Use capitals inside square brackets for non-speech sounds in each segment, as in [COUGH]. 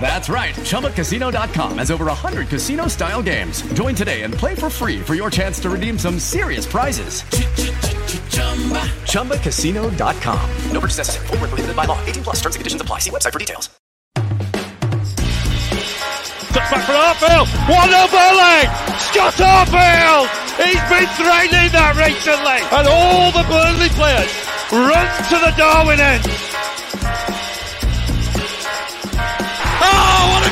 That's right. ChumbaCasino.com has over 100 casino style games. Join today and play for free for your chance to redeem some serious prizes. ChumbaCasino.com. No purchase necessary. Full prohibited by law. 18 plus terms and conditions apply. See website for details. Touch back for Arfield. One over leg. Scott Arfield. He's been training that recently. And all the Burnley players run to the Darwin end.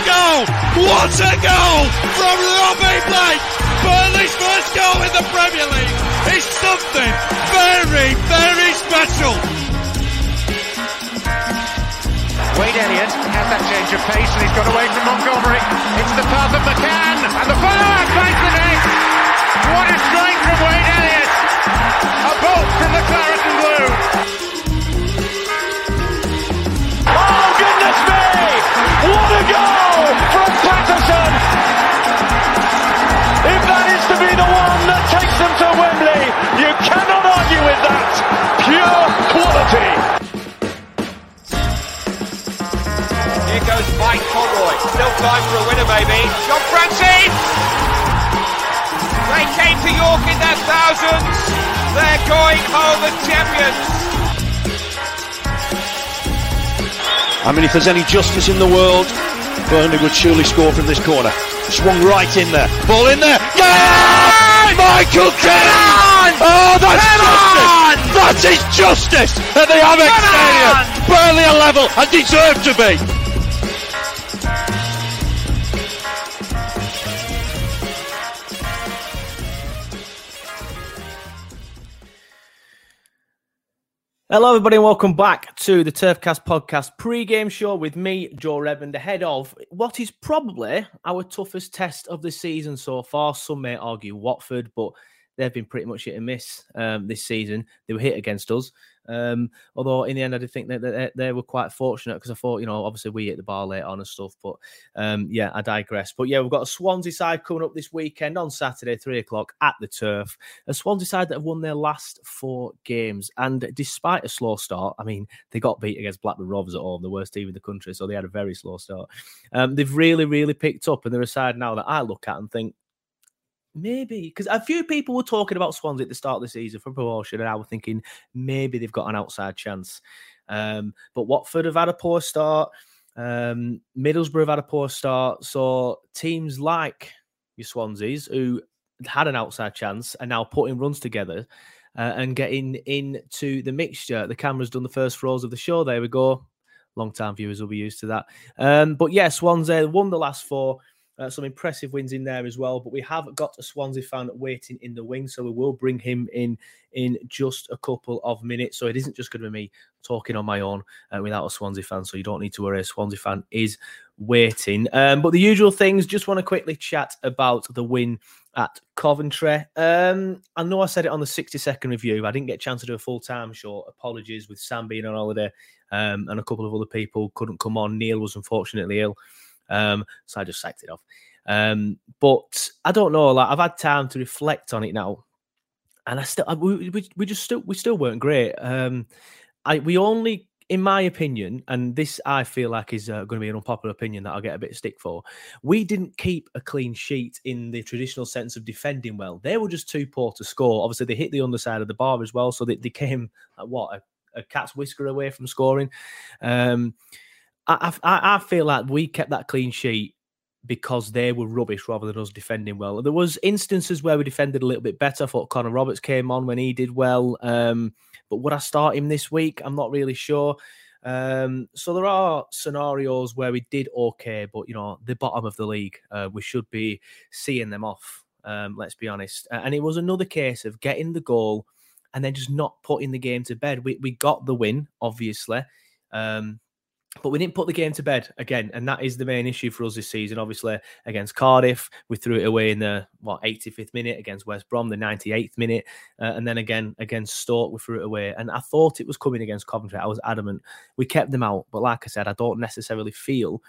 Goal! What a goal from Robbie Blake! Burnley's first goal in the Premier League is something very, very special. Wade Elliott has that change of pace and he's got away from Montgomery. It's the path of McCann and the follow-up the net. What a strike from Wade Elliott! A bolt from the claret and blue. Cannot argue with that. Pure quality. Here goes Mike Conroy. Still time for a winner, maybe. John Francis! They came to York in their thousands. They're going home as champions. I mean, if there's any justice in the world, Burnley would surely score from this corner. Swung right in there. Ball in there. Yeah! Michael Kenny! Oh, that's justice! That is justice at the Amex Stadium. Burnley are level and deserve to be. Hello, everybody, and welcome back to the Turfcast podcast pre-game show with me, Joe Redmond, ahead of what is probably our toughest test of the season so far. Some may argue Watford, but they've been pretty much hit and miss um, this season. They were hit against us. Um, although in the end, I did think that they, were quite fortunate because I thought, you know, obviously we hit the bar late on and stuff. But um, yeah, I digress. But yeah, we've got a Swansea side coming up this weekend on Saturday, three o'clock at the Turf. A Swansea side that have won their last four games, and despite a slow start, I mean, they got beat against Blackburn Rovers at home, the worst team in the country, so they had a very slow start. Um, they've really, really picked up, and they're a side now that I look at and think maybe because a few people were talking about Swansea at the start of the season for promotion, and I was thinking maybe they've got an outside chance. Um, but Watford have had a poor start. Um, Middlesbrough have had a poor start. So teams like your Swanseas, who had an outside chance, are now putting runs together uh, and getting into the mixture. The camera's done the first throws of the show. There we go. Long time viewers will be used to that. Um, but yeah, Swansea won the last four. Uh, some impressive wins in there as well. But we have got a Swansea fan waiting in the wing, so we will bring him in in just a couple of minutes. So it isn't just going to be me talking on my own uh, without a Swansea fan. So you don't need to worry. A Swansea fan is waiting. Um, but the usual things. Just want to quickly chat about the win at Coventry. Um, I know I said it on the 60 second review. I didn't get a chance to do a full time show. Apologies with Sam being on holiday um, and a couple of other people couldn't come on. Neil was unfortunately ill. Um, so I just sacked it off. Um, but I don't know. Like I've had time to reflect on it now, and I still I, we, we, we just still we still weren't great. Um, I we only, in my opinion, and this I feel like is uh, going to be an unpopular opinion that I'll get a bit of stick for. We didn't keep a clean sheet in the traditional sense of defending well. They were just too poor to score. Obviously, they hit the underside of the bar as well, so they, they came what a, a cat's whisker away from scoring. Um, I, I, I feel like we kept that clean sheet because they were rubbish rather than us defending well. There was instances where we defended a little bit better. I thought Connor Roberts came on when he did well. Um, but would I start him this week? I'm not really sure. Um, so there are scenarios where we did okay, but you know the bottom of the league, uh, we should be seeing them off. Um, let's be honest. And it was another case of getting the goal and then just not putting the game to bed. We we got the win, obviously. Um, but we didn't put the game to bed again, and that is the main issue for us this season. Obviously, against Cardiff, we threw it away in the what 85th minute against West Brom, the 98th minute, uh, and then again against Stoke, we threw it away. And I thought it was coming against Coventry. I was adamant we kept them out, but like I said, I don't necessarily feel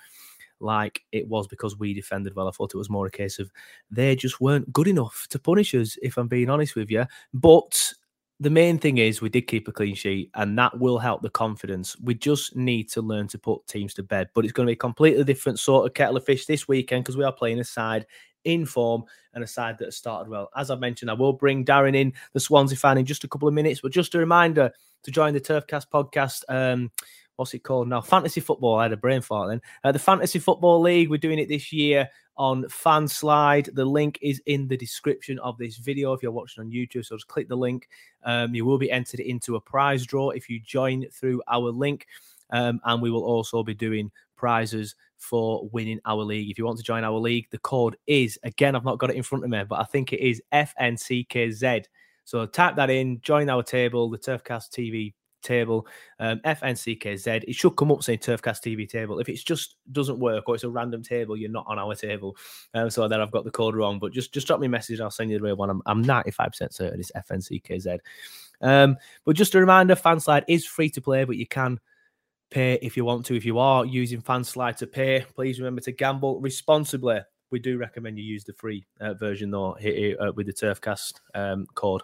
like it was because we defended well. I thought it was more a case of they just weren't good enough to punish us, if I'm being honest with you. But the main thing is we did keep a clean sheet and that will help the confidence. We just need to learn to put teams to bed. But it's going to be a completely different sort of kettle of fish this weekend because we are playing a side in form and a side that has started well. As I mentioned, I will bring Darren in, the Swansea fan, in just a couple of minutes. But just a reminder to join the Turfcast podcast. Um, what's it called now? Fantasy football. I had a brain fart then. Uh, the Fantasy Football League. We're doing it this year on Fanslide. The link is in the description of this video if you're watching on YouTube. So just click the link. Um, you will be entered into a prize draw if you join through our link. Um, and we will also be doing prizes for winning our league. If you want to join our league, the code is again, I've not got it in front of me, but I think it is FNCKZ. So type that in, join our table, the Turfcast TV table, um, FNCKZ. It should come up saying Turfcast TV table. If it just doesn't work or it's a random table, you're not on our table. Um, so then I've got the code wrong. But just just drop me a message. I'll send you the real one. I'm, I'm 95% certain it's FNCKZ. Um, but just a reminder, Fanslide is free to play, but you can pay if you want to. If you are using Fanslide to pay, please remember to gamble responsibly. We do recommend you use the free uh, version though here, uh, with the Turfcast um, code.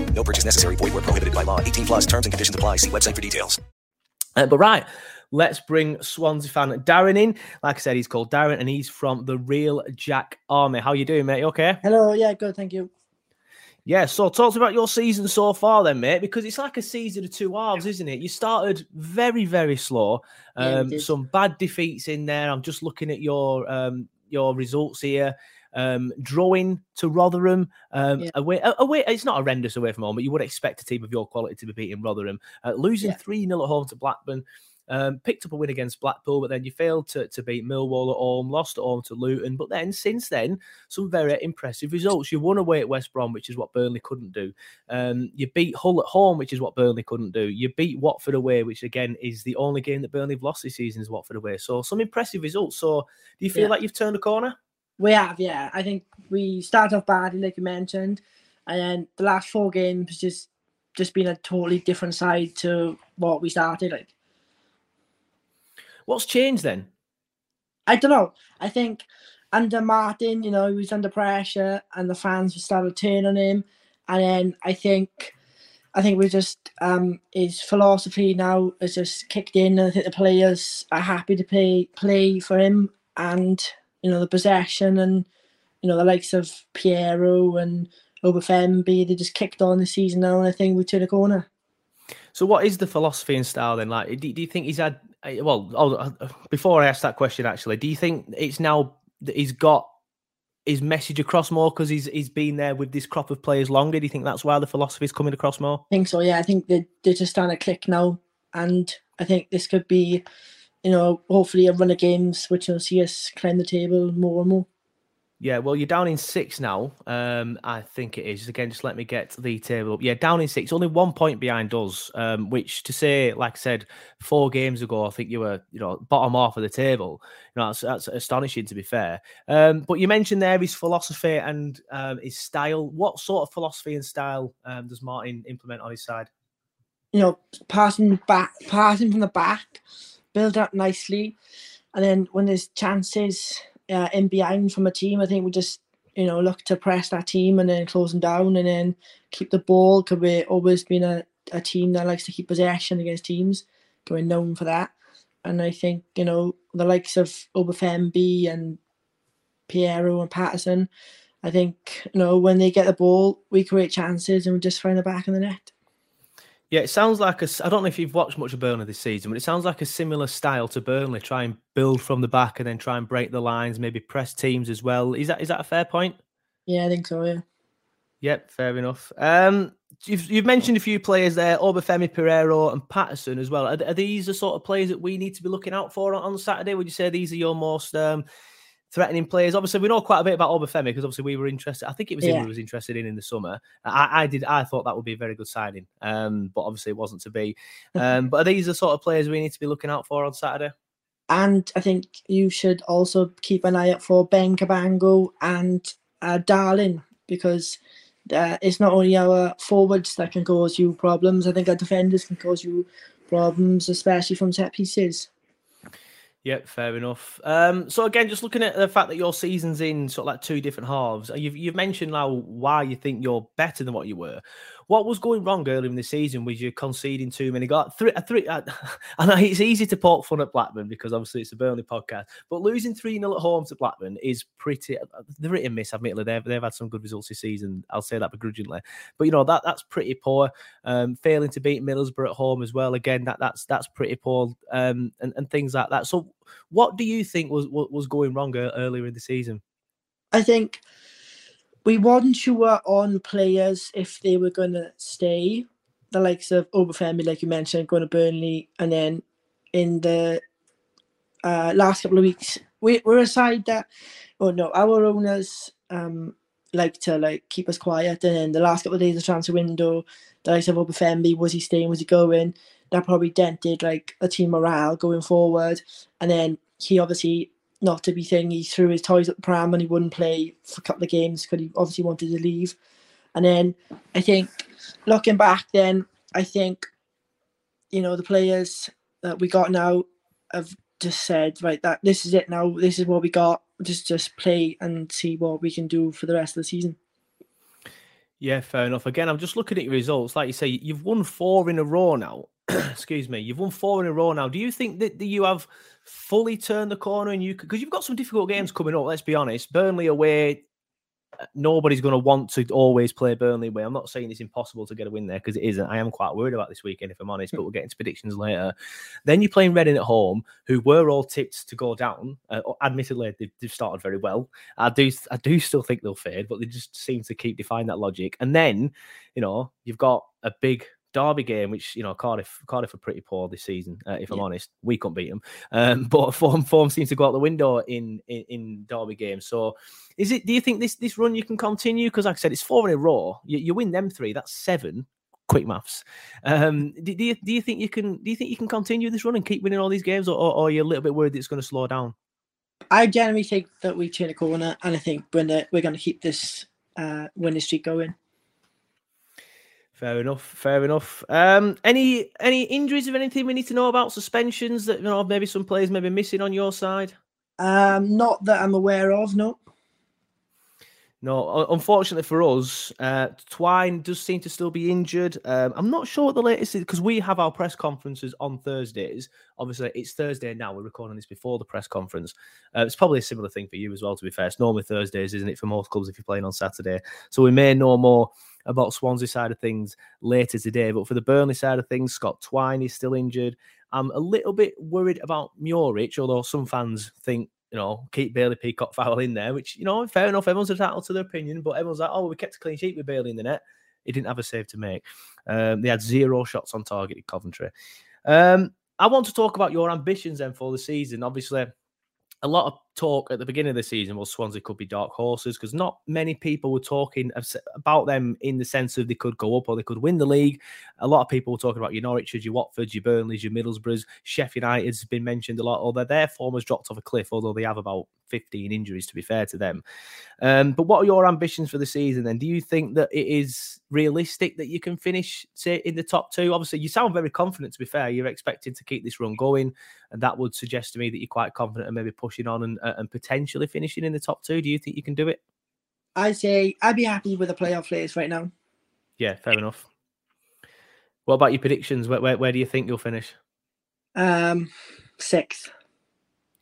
No purchase necessary. Void where prohibited by law. 18 plus terms and conditions apply. See website for details. Uh, but right, let's bring Swansea fan Darren in. Like I said, he's called Darren and he's from the Real Jack Army. How you doing, mate? You okay? Hello. Yeah, good. Thank you. Yeah, so talk to me about your season so far, then, mate, because it's like a season of two halves, isn't it? You started very, very slow. Um, did. some bad defeats in there. I'm just looking at your um, your results here. Um, drawing to Rotherham um, Yeah. away, away, it's not a horrendous away from home, but you would expect a team of your quality to be beating Rotherham. Uh, losing Yeah. three 0 at home to Blackburn. Um, picked up a win against Blackpool, but then you failed to, to beat Millwall at home, lost at home to Luton. But then, since then, some very impressive results. You won away at West Brom, which is what Burnley couldn't do. Um, you beat Hull at home, which is what Burnley couldn't do. You beat Watford away, which again is the only game that Burnley have lost this season is Watford away. So some impressive results. So do you feel Yeah. like you've turned a corner? We have, yeah. I think we started off badly, like you mentioned, and then the last four games just just been a totally different side to what we started. Like What's changed then? I don't know. I think under Martin, you know, he was under pressure, and the fans started turning on him, and then I think. I think we just um his philosophy now has just kicked in and I think the players are happy to play play for him and you know the possession and you know the likes of Piroe and Obafemi they just kicked on the season now and I think we turned a corner. So what is the philosophy and style then? Like, do, do you think he's had? uh, Well, uh, before I ask that question, actually, do you think it's now that he's got his message across more because he's he's been there with this crop of players longer? Do you think that's why the philosophy is coming across more? I think so, yeah. I think they they're just starting to click now and I think this could be, you know, hopefully a run of games which will see us climb the table more and more. Yeah, well, you're down in six now. Um, I think it is. Again, just let me get the table up. Yeah, down in six, only one point behind us. Um, which to say, like I said, four games ago, I think you were, you know, bottom half of the table. You know, that's, that's astonishing to be fair. Um, but you mentioned there his philosophy and um, his style. What sort of philosophy and style um, does Martin implement on his side? you know, passing back, passing from the back, build up nicely, and then when there's chances uh, in behind from a team, I think we just you know look to press that team and then close them down and then keep the ball. Because we've always been a, a team that likes to keep possession against teams, going known for that. and I think you know the likes of Obafemi and Piroe and Paterson. I think you know when they get the ball, we create chances and we just find the back of the net. Yeah, it sounds like a. I don't know if you've watched much of Burnley this season, but it sounds like a similar style to Burnley. Try and build from the back and then try and break the lines, maybe press teams as well. Is that is that a fair point? Yeah, I think so. Yeah. Yep, fair enough. Um, you've, you've mentioned a few players there, Obafemi Pereiro and Paterson as well. Are, are, these the sort of players that we need to be looking out for on, on Saturday? Would you say these are your most um, threatening players. Obviously, we know quite a bit about Obafemi because obviously we were interested. I think it was yeah. him we was interested in in the summer. I, I, did. I thought that would be a very good signing, um, but obviously it wasn't to be. [LAUGHS] Um, but are these the sort of players we need to be looking out for on Saturday? And I think you should also keep an eye out for Ben Cabango and uh, Darling because uh, it's not only our forwards that can cause you problems. I think our defenders can cause you problems, especially from set pieces. Yep, fair enough. Um, so again, just looking at the fact that your season's in sort of like two different halves, you've you've mentioned now why you think you're better than what you were. What was going wrong earlier in the season? Was you conceding too many? Got three, three. Uh, [LAUGHS] I know it's easy to poke fun at Blackburn because obviously it's a Burnley podcast, but losing three 0 at home to Blackburn is pretty. Uh, the written miss, admittedly, they've they've had some good results this season. I'll say that begrudgingly, but you know that that's pretty poor. Um, failing to beat Middlesbrough at home as well. Again, that that's that's pretty poor. Um, and and things like that. So, what do you think was was going wrong earlier in the season? I think we wasn't sure on players if they were going to stay. The likes of Obafemi, like you mentioned, going to Burnley, and then in the uh, last couple of weeks, we, we're a side that, oh no, our owners um, like to like keep us quiet. And then the last couple of days of transfer window, the likes of Obafemi, was he staying? Was he going? That probably dented like a team morale going forward. And then he obviously not to be thing. He threw his toys at the pram and he wouldn't play for a couple of games because he obviously wanted to leave. And then I think looking back, then I think you know the players that we got now have just said right that this is it now. This is what we got. Just just play and see what we can do for the rest of the season. Yeah, fair enough. Again, I'm just looking at your results. Like you say, you've won four in a row now. [CLEARS THROAT] Excuse me. You've won four in a row now. Do you think that, that you have fully turn the corner and you because you've got some difficult games coming up? Let's be honest. Burnley away, nobody's going to want to always play Burnley away. I'm not saying it's impossible to get a win there because it isn't. I am quite worried about this weekend, if I'm honest, but we'll get into predictions later. Then you're playing Reading at home, who were all tipped to go down. Uh, admittedly, they've, they've, started very well. I do, I do still think they'll fade, but they just seem to keep defying that logic. And then, you know, you've got a big Derby game, which you know Cardiff Cardiff are pretty poor this season. Uh, if I'm honest, we can't beat them, um, [LAUGHS] but form form seems to go out the window in, in in Derby games. So, is it? Do you think this this run you can continue? Because like I said, it's four in a row. You, you win them three, that's seven. Quick maths. Um, do, do, you do you think you can do you think you can continue this run and keep winning all these games, or, or, or are you a little bit worried it's going to slow down? I generally think that we turn a corner, and I think we're we're going to keep this uh, winning streak going. Fair enough. Fair enough. Um, any any injuries or anything we need to know about? Suspensions that you know maybe some players may be missing on your side. Um, not that I'm aware of. No. No, unfortunately for us, uh, Twine does seem to still be injured. Um, I'm not sure what the latest is because we have our press conferences on Thursdays. Obviously, it's Thursday now. We're recording this before the press conference. Uh, it's probably a similar thing for you as well, to be fair. It's normally Thursdays, isn't it, for most clubs if you're playing on Saturday? So we may know more about Swansea side of things later today. But for the Burnley side of things, Scott Twine is still injured. I'm a little bit worried about Muric, although some fans think you know, keep Bailey Peacock-Farrell in there, which, you know, fair enough. Everyone's entitled to their opinion, but everyone's like, oh, we kept a clean sheet with Bailey in the net. He didn't have a save to make. Um, they had zero shots on target at Coventry. Um, I want to talk about your ambitions then for the season. Obviously, a lot of talk at the beginning of the season was Swansea could be dark horses because not many people were talking about them in the sense of they could go up or they could win the league. A lot of people were talking about your Norwich's, your Watfords, your Burnleys, your Middlesbroughs, Sheffield United's been mentioned a lot, although their form has dropped off a cliff, although they have about 15 injuries to be fair to them. Um, but what are your ambitions for the season then? Do you think that it is realistic that you can finish, say, in the top two? Obviously, you sound very confident to be fair. You're expecting to keep this run going, and that would suggest to me that you're quite confident and maybe pushing on and, and potentially finishing in the top two. Do you think you can do it? I say I'd be happy with the playoff place right now. Yeah, fair enough. What about your predictions? Where, where, where do you think you'll finish? Um, sixth.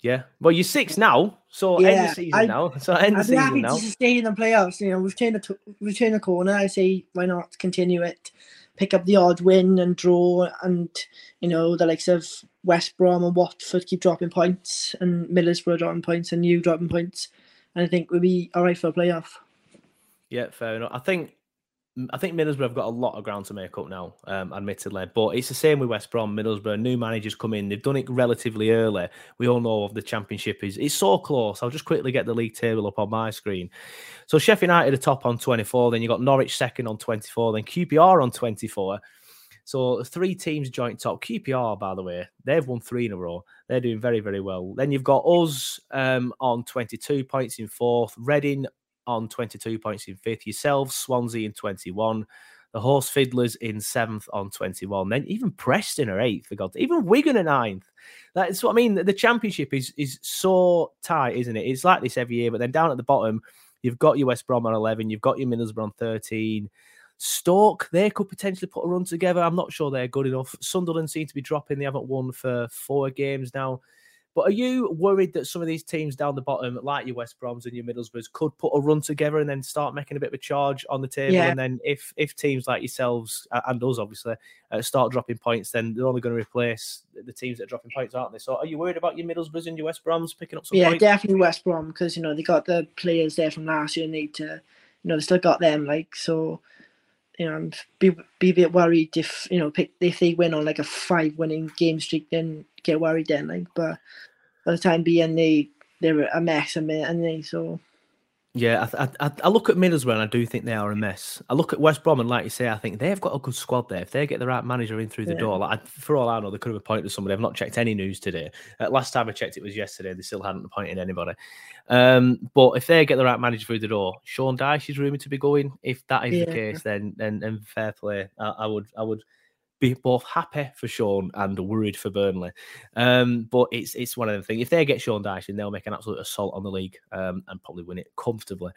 Yeah. Well, you're six now, so end the season I- now. So end the be happy season now. to stay in the playoffs. You know, we've turned the we've turned the corner. I say, why not continue it? Pick up the odd win and draw, and you know the likes of West Brom and Watford keep dropping points, and Middlesbrough dropping points, and you dropping points, and I think we'll be all right for a playoff. Yeah, fair enough. I think I think Middlesbrough have got a lot of ground to make up now, um, admittedly. But it's the same with West Brom, Middlesbrough. New managers come in; they've done it relatively early. We all know of the Championship is it's so close. I'll just quickly get the league table up on my screen. So Sheffield United are top on twenty four. Then you got Norwich second on twenty four. Then QPR on twenty four. So three teams joint top. QPR, by the way, they've won three in a row. They're doing very, very well. Then you've got us um, on 22 points in fourth, Reading on 22 points in fifth, yourselves, Swansea in 21, the Horse Fiddlers in seventh on 21. Then even Preston are eighth, for God's even Wigan are ninth. That's what I mean. The championship is is so tight, isn't it? It's like this every year, but then down at the bottom, you've got your West Brom on 11, you've got your Middlesbrough on 13. Stoke, they could potentially put a run together. I'm not sure they're good enough. Sunderland seem to be dropping. They haven't won for four games now. But are you worried that some of these teams down the bottom, like your West Broms and your Middlesbroughs, could put a run together and then start making a bit of a charge on the table? Yeah. And then if if teams like yourselves and us, obviously, uh, start dropping points, then they're only going to replace the teams that are dropping points, aren't they? So are you worried about your Middlesbroughs and your West Broms picking up some yeah, points? definitely West Brom because you know they got the players there from last year. and Need to, you know, they still got them. Like so, I'm be be a bit worried if you know pick if they win on like a five winning game streak, then get worried then. Like, but by the time being they they're a mess, and they, and they so Yeah, I, I, I- look at Middlesbrough and I do think they are a mess. I look at West Brom and, like you say, I think they've got a good squad there. If they get the right manager in through the Yeah. door, like I, for all I know, they could have appointed somebody. I've not checked any news today. Uh, last time I checked, it was yesterday. They still hadn't appointed anybody. Um, but if they get the right manager through the door, Sean Dyche is rumoured to be going. If that is the case, then then, then fair play. I, I would I would be both happy for Sean and worried for Burnley. Um, but it's it's one of the things. If they get Sean Dyche, they'll make an absolute assault on the league um, and probably win it comfortably.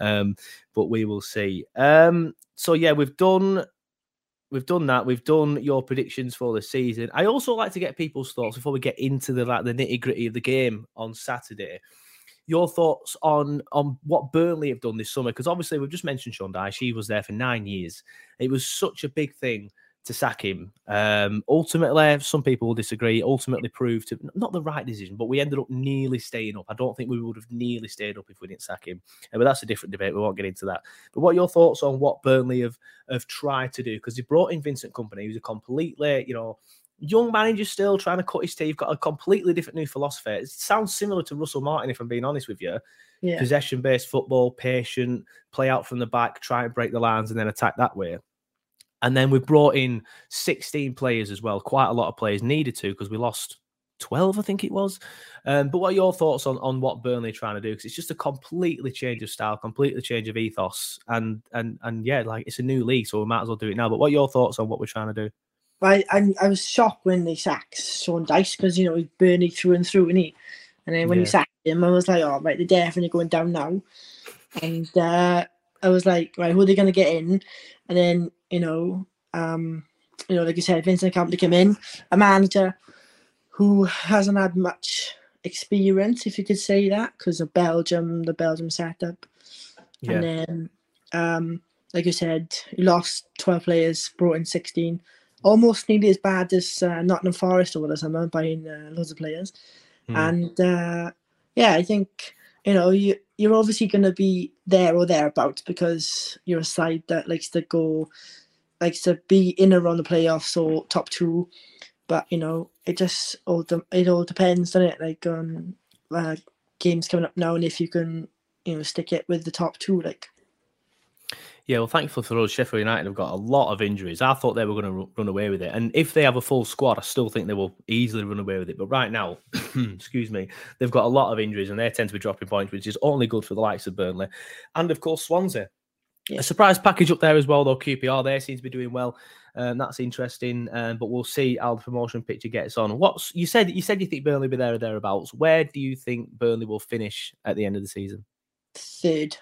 Um, but we will see. Um, so yeah, we've done we've done that. We've done your predictions for the season. I also like to get people's thoughts before we get into the like the nitty gritty of the game on Saturday. Your thoughts on on what Burnley have done this summer? Because obviously we've just mentioned Sean Dyche. He was there for nine years. It was such a big thing to sack him. Um, ultimately, some people will disagree. Ultimately, proved to not the right decision, but we ended up nearly staying up. I don't think we would have nearly stayed up if we didn't sack him. Uh, but that's a different debate. We won't get into that. But what are your thoughts on what Burnley have have tried to do? Because they brought in Vincent Kompany, who's a completely, you know, young manager still trying to cut his teeth. Got a completely different new philosophy. It sounds similar to Russell Martin, if I'm being honest with you. yeah, Possession based football, patient, play out from the back, try and break the lines, and then attack that way. And then we brought in 16 players as well. Quite a lot of players needed to because we lost 12, I think it was. Um, but what are your thoughts on, on what Burnley are trying to do? Because it's just a completely change of style, completely change of ethos. And and and yeah, like it's a new league, so we might as well do it now. But what are your thoughts on what we're trying to do? I I, I was shocked when they sacked Sean Dyche because you know he's Burnley through and through, and he, and then when Yeah. he sacked him, I was like, oh right, they're definitely going down now, and uh, I was like, right, who are they going to get in? And then you know, um, you know, like you said, Vincent Kompany came in, a manager who hasn't had much experience, if you could say that, because of Belgium, the Belgium setup, Yeah. and then, um, like you said, he lost twelve players, brought in sixteen almost nearly as bad as uh, Nottingham Forest over the summer, buying uh, loads of players. Hmm. And uh, yeah, I think you know you you're obviously going to be there or thereabouts because you're a side that likes to go, likes to be in around the playoffs or top two. But you know, it just all de- it all depends on it. Like on uh, games coming up now, and if you can you know stick it with the top two, like. Yeah, well, thankfully for us, Sheffield United have got a lot of injuries. I thought they were going to run away with it, and if they have a full squad, I still think they will easily run away with it. But right now, [CLEARS THROAT] excuse me, they've got a lot of injuries, and they tend to be dropping points, which is only good for the likes of Burnley, and of course Swansea. Yeah. A surprise package up there as well, though. QPR there seems to be doing well. Um, that's interesting, um, but we'll see how the promotion picture gets on. What's you said? You said you think Burnley will be there or thereabouts. Where do you think Burnley will finish at the end of the season? Third.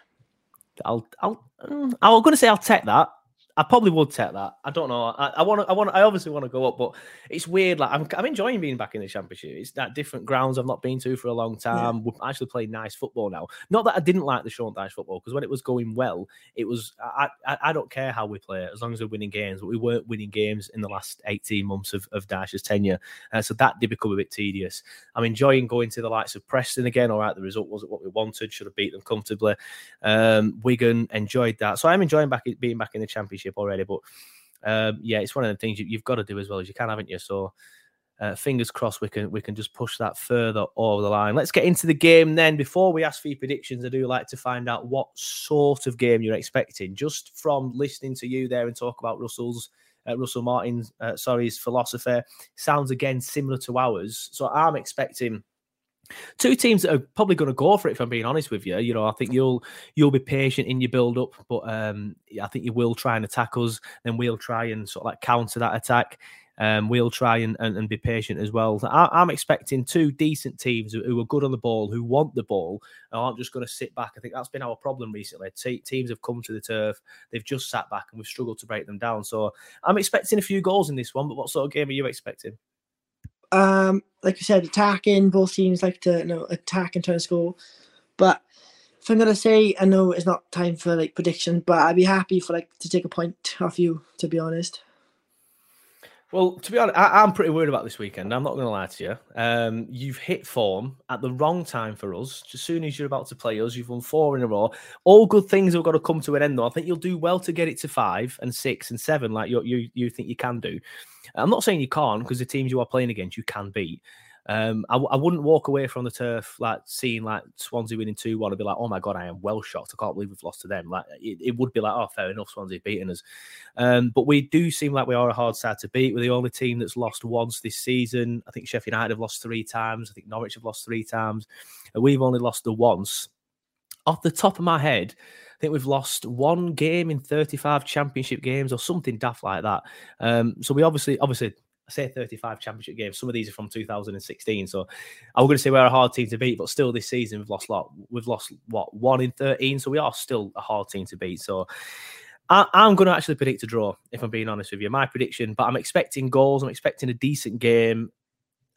I'll, I'll, I'm going to say I'll take that. I probably would take that. I don't know. I want to. I want. I obviously want to go up, but it's weird. Like I'm, I'm enjoying being back in the championship. It's that different grounds I've not been to for a long time. Yeah. We're actually playing nice football now. Not that I didn't like the Sean Dyche football because when it was going well, it was. I, I, I don't care how we play as long as we're winning games. But we weren't winning games in the last 18 months of, of Dyche's tenure, uh, so that did become a bit tedious. I'm enjoying going to the likes of Preston again. All right, the result wasn't what we wanted. Should have beat them comfortably. Um, Wigan enjoyed that, so I'm enjoying back being back in the championship already. But um, yeah, it's one of the things you, have got to do as well as you can, haven't you? So uh, fingers crossed we can we can just push that further over the line. Let's get into the game then. Before we ask for your predictions, I do like to find out what sort of game you're expecting, just from listening to you there and talk about Russell's. Uh, Russell Martin, uh, sorry, his philosophy sounds again similar to ours. So I'm expecting Two teams that are probably going to go for it. If I'm being honest with you, you know, I think you'll you'll be patient in your build up, but um, I think you will try and attack us. Then we'll try and sort of like counter that attack. Um, we'll try and, and, and, be patient as well. I, am expecting two decent teams who, who, are good on the ball, who want the ball, and aren't just going to sit back. I think that's been our problem recently. Te- teams have come to the turf, they've just sat back, and we've struggled to break them down. So I'm expecting a few goals in this one. But what sort of game are you expecting? Um, like you said, attacking. Both teams like to you know attack and try to score. But if I'm gonna say, I know it's not time for like prediction, but I'd be happy for like to take a point off you. To be honest. Well, to be honest, I, am pretty worried about this weekend. I'm not going to lie to you. Um, you've hit form at the wrong time for us. As soon as you're about to play us, you've won four in a row. All good things have got to come to an end, though. I think you'll do well to get it to five and six and seven, like you you, you think you can do. I'm not saying you can't because the teams you are playing against, you can beat. Um, I, I, wouldn't walk away from the turf like seeing like Swansea winning two one and be like, oh my god, I am well shocked. I can't believe we've lost to them. Like it, it would be like, oh, fair enough, Swansea beating us. Um, but we do seem like we are a hard side to beat. We're the only team that's lost once this season. I think Sheffield United have lost three times. I think Norwich have lost three times. And we've only lost the once. Off the top of my head, I think we've lost one game in 35 championship games or something daft like that. Um, so we obviously, obviously, I say 35 championship games. Some of these are from 2016. So I was going to say we're a hard team to beat, but still this season we've lost lot. We've lost what one in 13. So we are still a hard team to beat. So I, am going to actually predict a draw, if I'm being honest with you. My prediction, but I'm expecting goals. I'm expecting a decent game.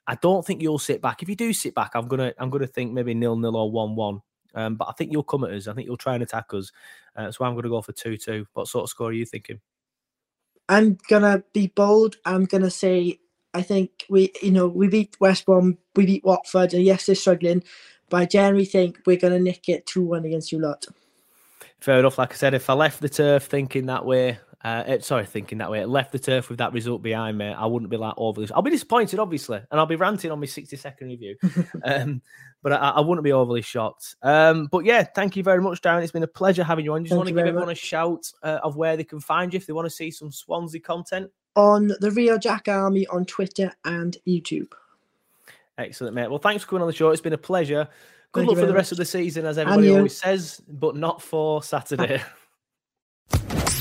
I don't think you'll sit back. If you do sit back, I'm gonna I'm gonna think maybe nil nil or one one. Um, but I think you'll come at us. I think you'll try and attack us. Uh, so I'm going to go for two two. What sort of score are you thinking? I'm gonna be bold. I'm gonna say I think we, you know, we beat West Brom, we beat Watford, and yes, they're struggling, but I generally think we're gonna nick it two one against you lot. Fair enough. Like I said, if I left the turf thinking that way, uh, eh, sorry, thinking that way, It left the turf with that result behind me, I wouldn't be like overly. I'll be disappointed, obviously, and I'll be ranting on my sixty second review. [LAUGHS] um, but I, I, wouldn't be overly shocked. Um, but yeah, thank you very much, Darren. It's been a pleasure having you on. Just want to give everyone much. a shout uh, of where they can find you if they want to see some Swansea content? On the Rio Jack Army on Twitter and YouTube. Excellent, mate. Well, thanks for coming on the show. It's been a pleasure. Good thank luck for the rest much. of the season, as everybody always says, but not for Saturday. [LAUGHS]